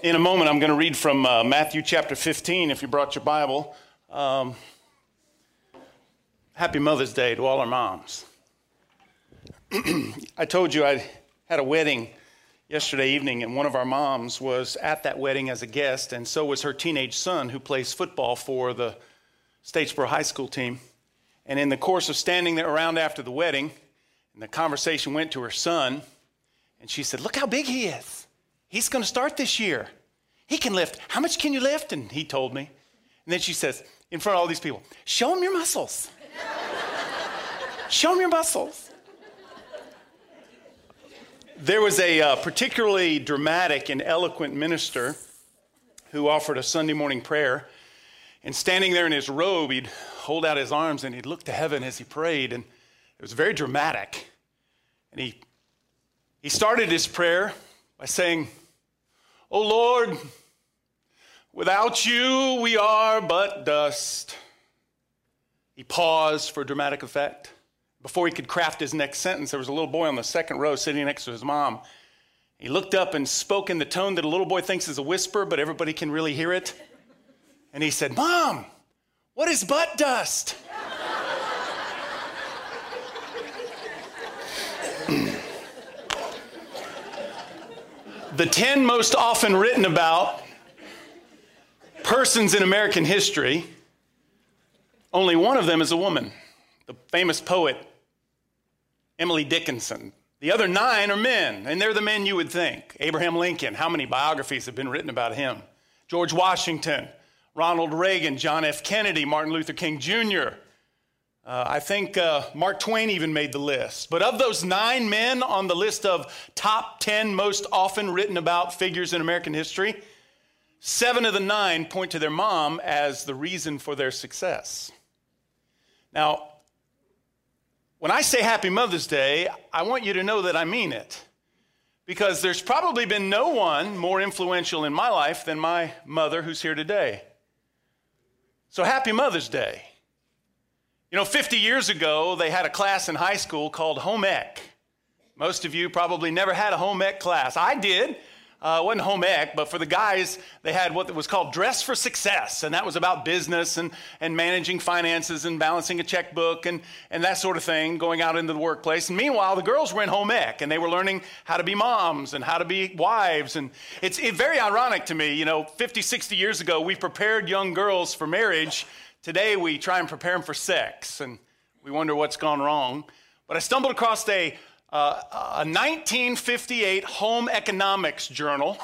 In a moment, I'm going to read from uh, Matthew chapter 15 if you brought your Bible. Um, happy Mother's Day to all our moms. I told you I had a wedding yesterday evening, and one of our moms was at that wedding as a guest, and so was her teenage son who plays football for the Statesboro High School team. And in the course of standing there around after the wedding, and the conversation went to her son, and she said, Look how big he is. He's going to start this year. He can lift. How much can you lift? And he told me. And then she says, in front of all these people, Show him your muscles. Show him your muscles. There was a uh, particularly dramatic and eloquent minister who offered a Sunday morning prayer. And standing there in his robe, he'd hold out his arms and he'd look to heaven as he prayed. And it was very dramatic. And he, he started his prayer by saying, Oh Lord, without you we are but dust. He paused for dramatic effect. Before he could craft his next sentence, there was a little boy on the second row sitting next to his mom. He looked up and spoke in the tone that a little boy thinks is a whisper, but everybody can really hear it. And he said, Mom, what is butt dust? The 10 most often written about persons in American history, only one of them is a woman, the famous poet Emily Dickinson. The other nine are men, and they're the men you would think. Abraham Lincoln, how many biographies have been written about him? George Washington, Ronald Reagan, John F. Kennedy, Martin Luther King Jr., uh, I think uh, Mark Twain even made the list. But of those nine men on the list of top 10 most often written about figures in American history, seven of the nine point to their mom as the reason for their success. Now, when I say Happy Mother's Day, I want you to know that I mean it. Because there's probably been no one more influential in my life than my mother who's here today. So, Happy Mother's Day. You know, 50 years ago, they had a class in high school called home ec. Most of you probably never had a home ec class. I did. Uh, it wasn't home ec, but for the guys, they had what was called Dress for Success, and that was about business and, and managing finances and balancing a checkbook and, and that sort of thing, going out into the workplace. And meanwhile, the girls were in home ec, and they were learning how to be moms and how to be wives. And it's it, very ironic to me, you know, 50, 60 years ago, we prepared young girls for marriage Today we try and prepare them for sex, and we wonder what's gone wrong. But I stumbled across a, uh, a 1958 home economics journal,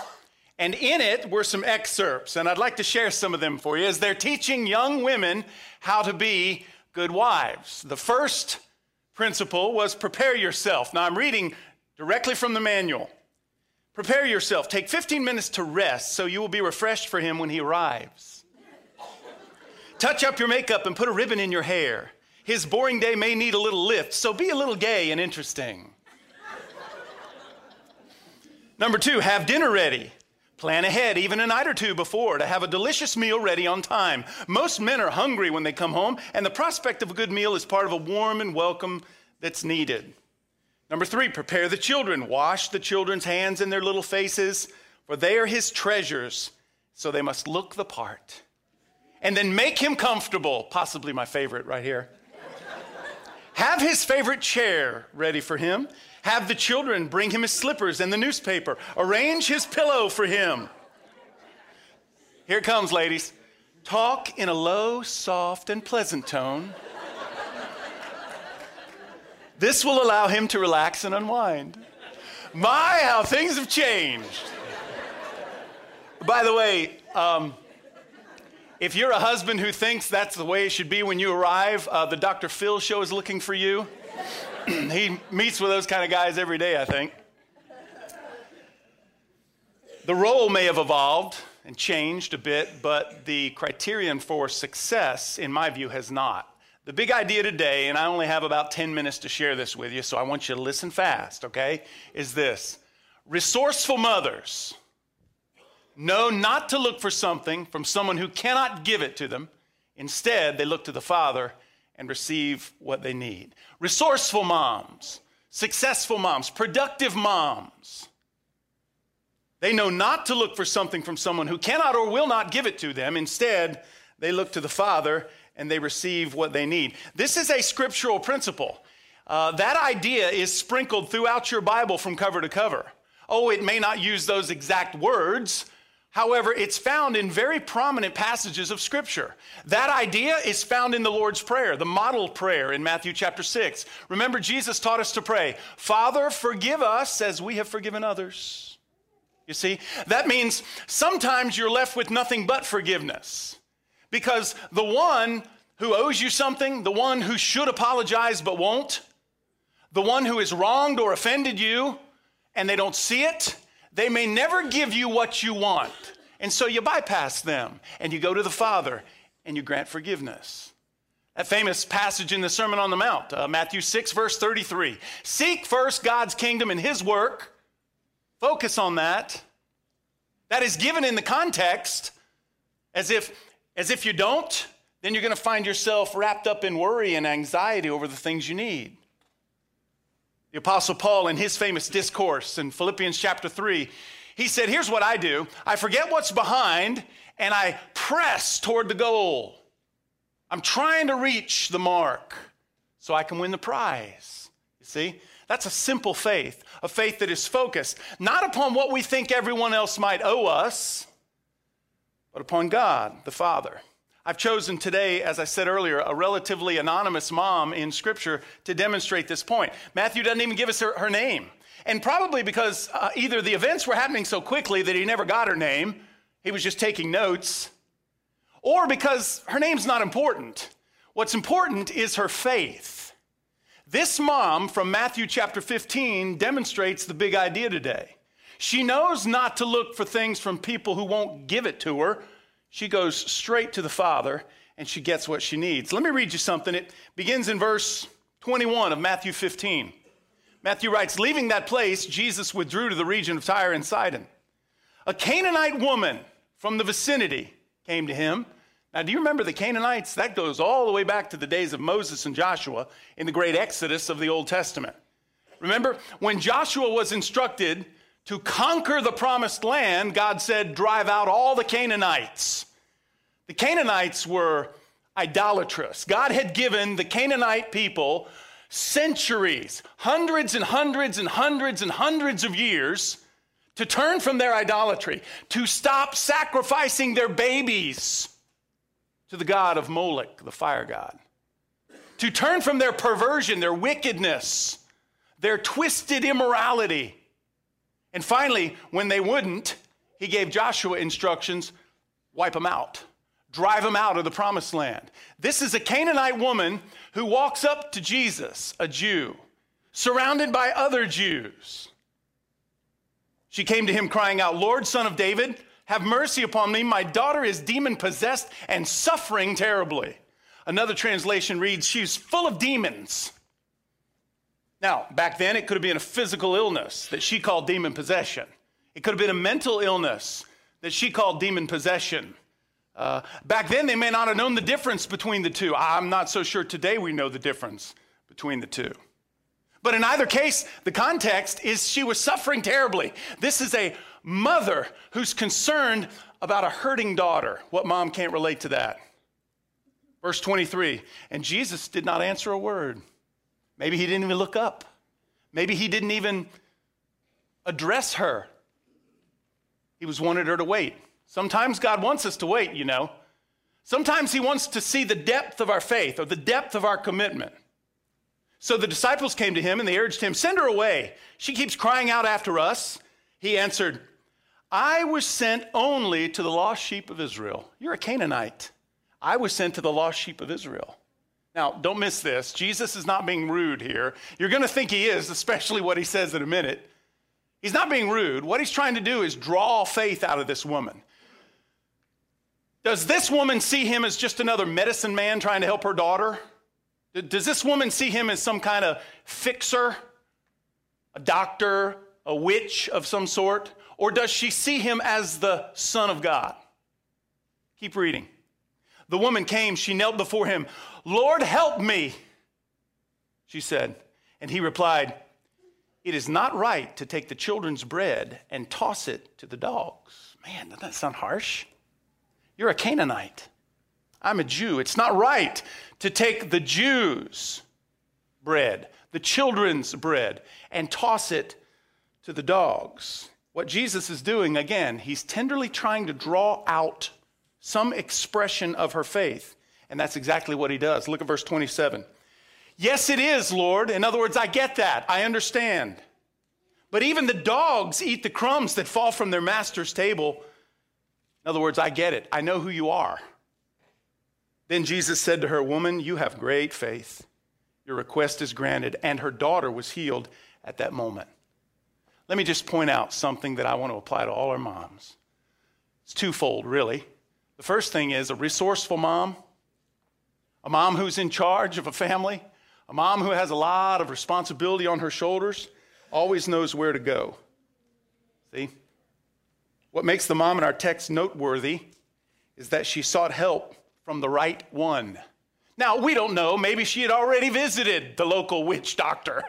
and in it were some excerpts, and I'd like to share some of them for you as they're teaching young women how to be good wives. The first principle was prepare yourself. Now I'm reading directly from the manual. Prepare yourself. Take 15 minutes to rest so you will be refreshed for him when he arrives. Touch up your makeup and put a ribbon in your hair. His boring day may need a little lift, so be a little gay and interesting. Number two, have dinner ready. Plan ahead, even a night or two before, to have a delicious meal ready on time. Most men are hungry when they come home, and the prospect of a good meal is part of a warm and welcome that's needed. Number three, prepare the children. Wash the children's hands and their little faces, for they are his treasures, so they must look the part and then make him comfortable. Possibly my favorite right here. Have his favorite chair ready for him. Have the children bring him his slippers and the newspaper. Arrange his pillow for him. Here it comes, ladies. Talk in a low, soft, and pleasant tone. This will allow him to relax and unwind. My, how things have changed. By the way, um, if you're a husband who thinks that's the way it should be when you arrive, uh, the Dr. Phil show is looking for you. he meets with those kind of guys every day, I think. The role may have evolved and changed a bit, but the criterion for success, in my view, has not. The big idea today, and I only have about 10 minutes to share this with you, so I want you to listen fast, okay, is this resourceful mothers know not to look for something from someone who cannot give it to them. Instead, they look to the Father and receive what they need. Resourceful moms, successful moms, productive moms, They know not to look for something from someone who cannot or will not give it to them. Instead, they look to the Father and they receive what they need. This is a scriptural principle. Uh, that idea is sprinkled throughout your Bible from cover to cover. Oh, it may not use those exact words. However, it's found in very prominent passages of Scripture. That idea is found in the Lord's Prayer, the model prayer in Matthew chapter 6. Remember, Jesus taught us to pray, Father, forgive us as we have forgiven others. You see, that means sometimes you're left with nothing but forgiveness. Because the one who owes you something, the one who should apologize but won't, the one who has wronged or offended you and they don't see it, they may never give you what you want. And so you bypass them and you go to the Father and you grant forgiveness. That famous passage in the Sermon on the Mount, uh, Matthew 6, verse 33. Seek first God's kingdom and his work. Focus on that. That is given in the context as if, as if you don't, then you're going to find yourself wrapped up in worry and anxiety over the things you need. The Apostle Paul, in his famous discourse in Philippians chapter 3, he said, Here's what I do I forget what's behind and I press toward the goal. I'm trying to reach the mark so I can win the prize. You see? That's a simple faith, a faith that is focused not upon what we think everyone else might owe us, but upon God, the Father. I've chosen today, as I said earlier, a relatively anonymous mom in Scripture to demonstrate this point. Matthew doesn't even give us her, her name. And probably because uh, either the events were happening so quickly that he never got her name, he was just taking notes, or because her name's not important. What's important is her faith. This mom from Matthew chapter 15 demonstrates the big idea today. She knows not to look for things from people who won't give it to her she goes straight to the Father and she gets what she needs. Let me read you something. It begins in verse 21 of Matthew 15. Matthew writes Leaving that place, Jesus withdrew to the region of Tyre and Sidon. A Canaanite woman from the vicinity came to him. Now, do you remember the Canaanites? That goes all the way back to the days of Moses and Joshua in the great Exodus of the Old Testament. Remember, when Joshua was instructed to conquer the promised land, God said, drive out all the Canaanites. The Canaanites were idolatrous. God had given the Canaanite people centuries, hundreds and hundreds and hundreds and hundreds of years to turn from their idolatry, to stop sacrificing their babies to the god of Moloch, the fire god, to turn from their perversion, their wickedness, their twisted immorality and finally, when they wouldn't, he gave Joshua instructions wipe them out, drive them out of the promised land. This is a Canaanite woman who walks up to Jesus, a Jew, surrounded by other Jews. She came to him crying out, Lord, son of David, have mercy upon me. My daughter is demon possessed and suffering terribly. Another translation reads, She's full of demons. Now, back then, it could have been a physical illness that she called demon possession. It could have been a mental illness that she called demon possession. Uh, back then, they may not have known the difference between the two. I'm not so sure today we know the difference between the two. But in either case, the context is she was suffering terribly. This is a mother who's concerned about a hurting daughter. What mom can't relate to that? Verse 23 And Jesus did not answer a word. Maybe he didn't even look up. Maybe he didn't even address her. He was wanted her to wait. Sometimes God wants us to wait, you know. Sometimes he wants to see the depth of our faith or the depth of our commitment. So the disciples came to him and they urged him, Send her away. She keeps crying out after us. He answered, I was sent only to the lost sheep of Israel. You're a Canaanite. I was sent to the lost sheep of Israel. Now, don't miss this. Jesus is not being rude here. You're going to think he is, especially what he says in a minute. He's not being rude. What he's trying to do is draw faith out of this woman. Does this woman see him as just another medicine man trying to help her daughter? Does this woman see him as some kind of fixer, a doctor, a witch of some sort? Or does she see him as the Son of God? Keep reading. The woman came, she knelt before him. Lord, help me, she said. And he replied, It is not right to take the children's bread and toss it to the dogs. Man, doesn't that sound harsh? You're a Canaanite. I'm a Jew. It's not right to take the Jews' bread, the children's bread, and toss it to the dogs. What Jesus is doing, again, he's tenderly trying to draw out some expression of her faith. And that's exactly what he does. Look at verse 27. Yes, it is, Lord. In other words, I get that. I understand. But even the dogs eat the crumbs that fall from their master's table. In other words, I get it. I know who you are. Then Jesus said to her, Woman, you have great faith. Your request is granted. And her daughter was healed at that moment. Let me just point out something that I want to apply to all our moms. It's twofold, really. The first thing is a resourceful mom, a mom who's in charge of a family, a mom who has a lot of responsibility on her shoulders, always knows where to go. See? What makes the mom in our text noteworthy is that she sought help from the right one. Now, we don't know. Maybe she had already visited the local witch doctor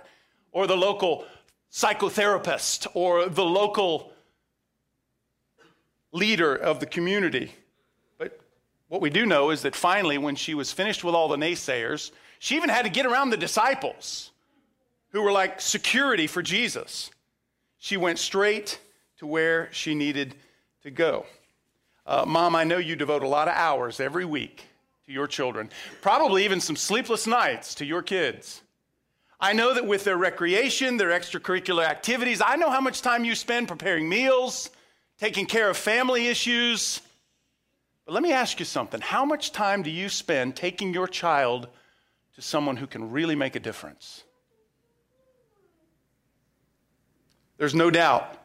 or the local psychotherapist or the local leader of the community. What we do know is that finally, when she was finished with all the naysayers, she even had to get around the disciples who were like security for Jesus. She went straight to where she needed to go. Uh, Mom, I know you devote a lot of hours every week to your children, probably even some sleepless nights to your kids. I know that with their recreation, their extracurricular activities, I know how much time you spend preparing meals, taking care of family issues. But let me ask you something. How much time do you spend taking your child to someone who can really make a difference? There's no doubt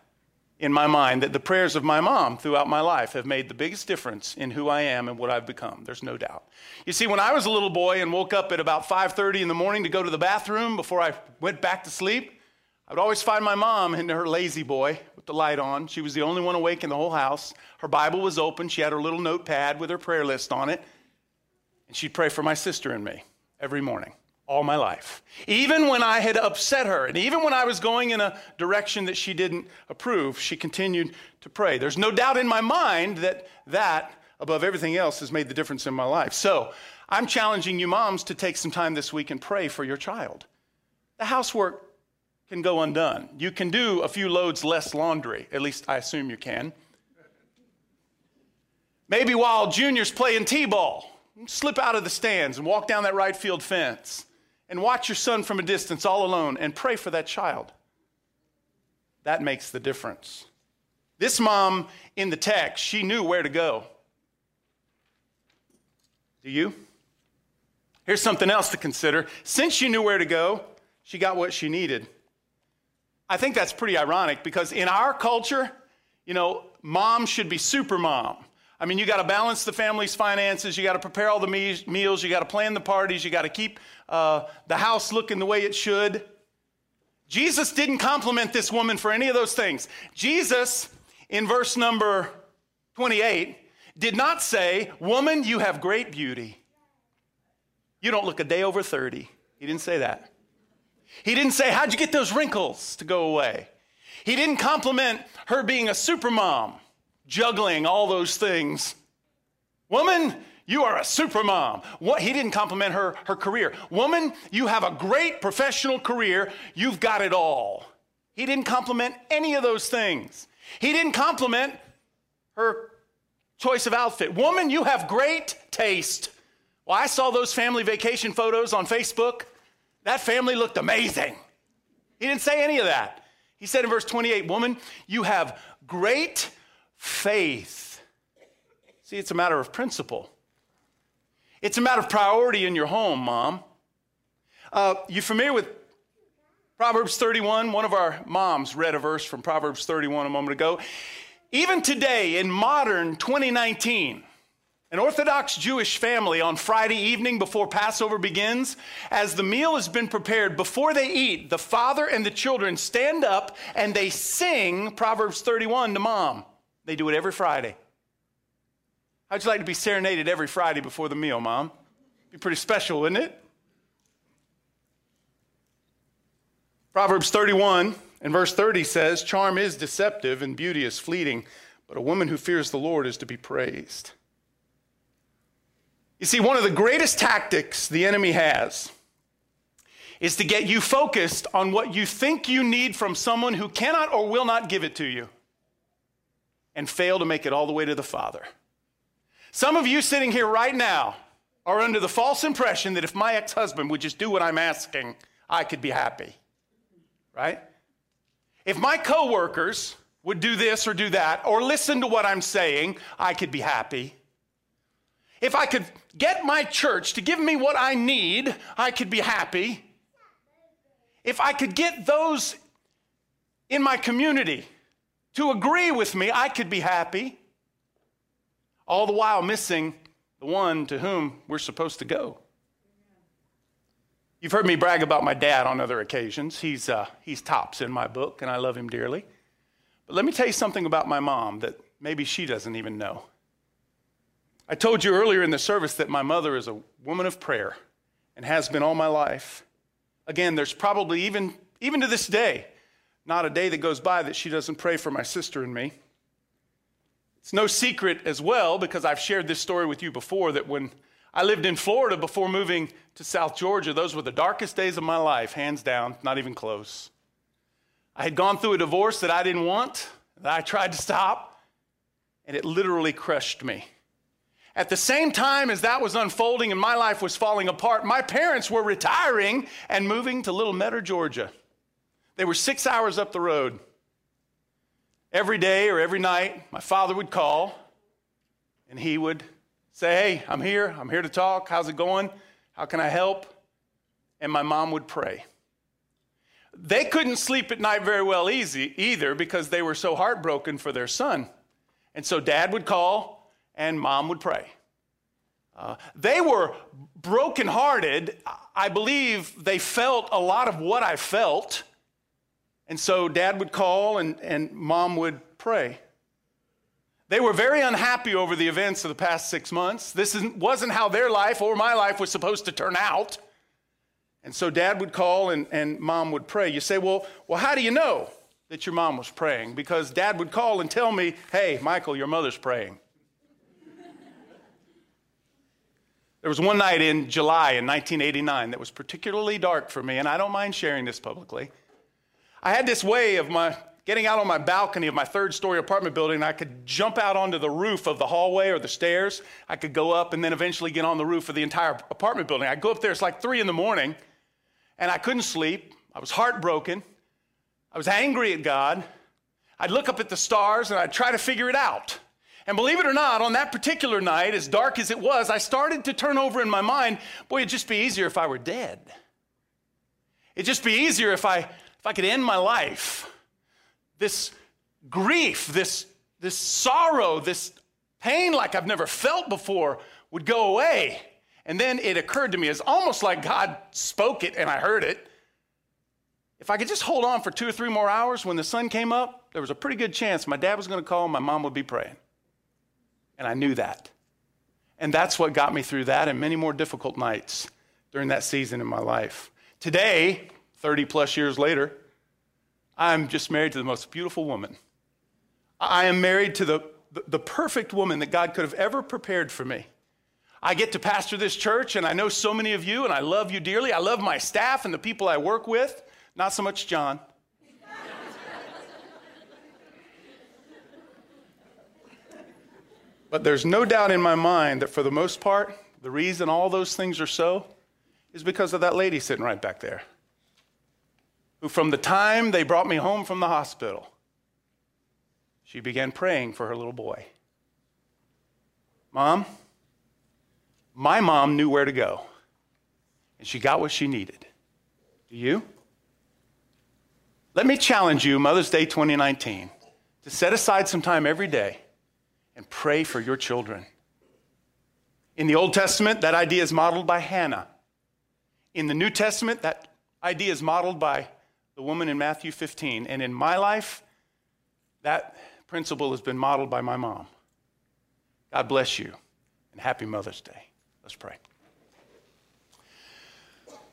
in my mind that the prayers of my mom throughout my life have made the biggest difference in who I am and what I've become. There's no doubt. You see, when I was a little boy and woke up at about 5:30 in the morning to go to the bathroom before I went back to sleep, I would always find my mom in her La-Z-Boy with the light on. She was the only one awake in the whole house. Her Bible was open. She had her little notepad with her prayer list on it. And she'd pray for my sister and me every morning all my life. Even when I had upset her, and even when I was going in a direction that she didn't approve, she continued to pray. There's no doubt in my mind that that, above everything else, has made the difference in my life. So I'm challenging you, moms, to take some time this week and pray for your child. The housework can go undone. You can do a few loads less laundry, at least I assume you can. Maybe while juniors playing T ball, slip out of the stands and walk down that right field fence and watch your son from a distance all alone and pray for that child. That makes the difference. This mom in the text, she knew where to go. Do you? Here's something else to consider. Since she knew where to go, she got what she needed. I think that's pretty ironic because in our culture, you know, mom should be super mom. I mean, you got to balance the family's finances, you got to prepare all the me- meals, you got to plan the parties, you got to keep uh, the house looking the way it should. Jesus didn't compliment this woman for any of those things. Jesus, in verse number 28, did not say, Woman, you have great beauty. You don't look a day over 30. He didn't say that. He didn't say, How'd you get those wrinkles to go away? He didn't compliment her being a super mom juggling all those things. Woman, you are a super mom. What, he didn't compliment her, her career. Woman, you have a great professional career. You've got it all. He didn't compliment any of those things. He didn't compliment her choice of outfit. Woman, you have great taste. Well, I saw those family vacation photos on Facebook. That family looked amazing. He didn't say any of that. He said in verse 28, Woman, you have great faith. See, it's a matter of principle. It's a matter of priority in your home, mom. Uh, you familiar with Proverbs 31? One of our moms read a verse from Proverbs 31 a moment ago. Even today, in modern 2019, an Orthodox Jewish family on Friday evening before Passover begins, as the meal has been prepared, before they eat, the father and the children stand up and they sing Proverbs 31 to mom. They do it every Friday. How'd you like to be serenaded every Friday before the meal, Mom? Be pretty special, wouldn't it? Proverbs 31 and verse 30 says, Charm is deceptive and beauty is fleeting, but a woman who fears the Lord is to be praised. You see, one of the greatest tactics the enemy has is to get you focused on what you think you need from someone who cannot or will not give it to you and fail to make it all the way to the Father. Some of you sitting here right now are under the false impression that if my ex husband would just do what I'm asking, I could be happy. Right? If my coworkers would do this or do that, or listen to what I'm saying, I could be happy. If I could get my church to give me what I need, I could be happy. If I could get those in my community to agree with me, I could be happy. All the while missing the one to whom we're supposed to go. You've heard me brag about my dad on other occasions. He's, uh, he's tops in my book, and I love him dearly. But let me tell you something about my mom that maybe she doesn't even know. I told you earlier in the service that my mother is a woman of prayer and has been all my life. Again, there's probably even, even to this day, not a day that goes by that she doesn't pray for my sister and me. It's no secret as well, because I've shared this story with you before, that when I lived in Florida before moving to South Georgia, those were the darkest days of my life, hands down, not even close. I had gone through a divorce that I didn't want, that I tried to stop, and it literally crushed me. At the same time as that was unfolding and my life was falling apart, my parents were retiring and moving to Little Meadow, Georgia. They were six hours up the road. Every day or every night, my father would call and he would say, Hey, I'm here. I'm here to talk. How's it going? How can I help? And my mom would pray. They couldn't sleep at night very well easy either because they were so heartbroken for their son. And so dad would call and mom would pray. Uh, they were brokenhearted. I believe they felt a lot of what I felt. And so dad would call and, and mom would pray. They were very unhappy over the events of the past six months. This wasn't how their life or my life was supposed to turn out. And so dad would call and, and mom would pray. You say, well, well, how do you know that your mom was praying? Because dad would call and tell me, hey, Michael, your mother's praying. There was one night in July in 1989 that was particularly dark for me, and I don't mind sharing this publicly. I had this way of my getting out on my balcony of my third story apartment building, I could jump out onto the roof of the hallway or the stairs. I could go up and then eventually get on the roof of the entire apartment building. I'd go up there, it's like three in the morning, and I couldn't sleep. I was heartbroken. I was angry at God. I'd look up at the stars and I'd try to figure it out. And believe it or not, on that particular night, as dark as it was, I started to turn over in my mind, boy, it'd just be easier if I were dead. It'd just be easier if I, if I could end my life. This grief, this, this sorrow, this pain like I've never felt before would go away. And then it occurred to me, it's almost like God spoke it and I heard it. If I could just hold on for two or three more hours when the sun came up, there was a pretty good chance my dad was going to call and my mom would be praying. And I knew that. And that's what got me through that and many more difficult nights during that season in my life. Today, 30 plus years later, I'm just married to the most beautiful woman. I am married to the, the, perfect woman that God could have ever prepared for me. I get to pastor this church, and I know so many of you, and I love you dearly. I love my staff and the people I work with, not so much John. But there's no doubt in my mind that for the most part, the reason all those things are so is because of that lady sitting right back there. Who, from the time they brought me home from the hospital, she began praying for her little boy. Mom, my mom knew where to go, and she got what she needed. Do you? Let me challenge you, Mother's Day 2019, to set aside some time every day and pray for your children. In the Old Testament, that idea is modeled by Hannah. In the New Testament, that idea is modeled by the woman in Matthew 15. And in my life, that principle has been modeled by my mom. God bless you and happy Mother's Day. Let's pray.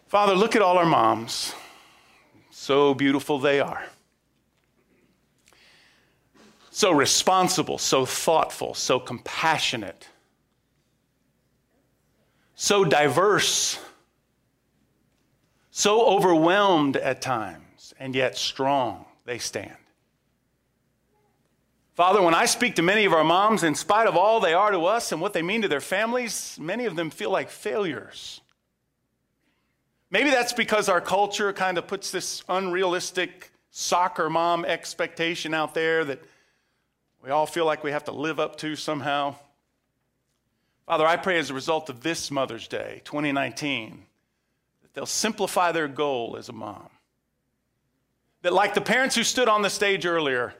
Father, look at all our moms So beautiful they are. So responsible, so thoughtful, so compassionate, so diverse, so overwhelmed at times, and yet strong they stand. Father, when I speak to many of our moms, in spite of all they are to us and what they mean to their families, many of them feel like failures. Maybe that's because our culture kind of puts this unrealistic soccer mom expectation out there that we all feel like we have to live up to somehow. Father, I pray as a result of this Mother's Day, 2019, that they'll simplify their goal as a mom. That, like the parents who stood on the stage earlier,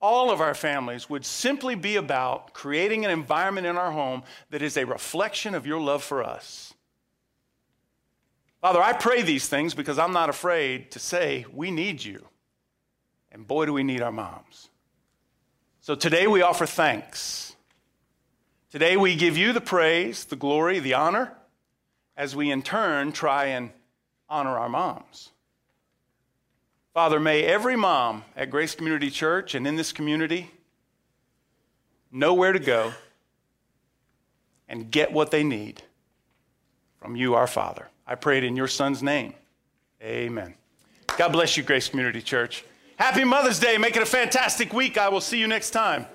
all of our families would simply be about creating an environment in our home that is a reflection of your love for us. Father, I pray these things because I'm not afraid to say we need you. And boy, do we need our moms. So today we offer thanks. Today we give you the praise, the glory, the honor, as we in turn try and honor our moms. Father, may every mom at Grace Community Church and in this community know where to go and get what they need from you, our Father. I pray it in your Son's name. Amen. God bless you, Grace Community Church. Happy Mother's Day. Make it a fantastic week. I will see you next time.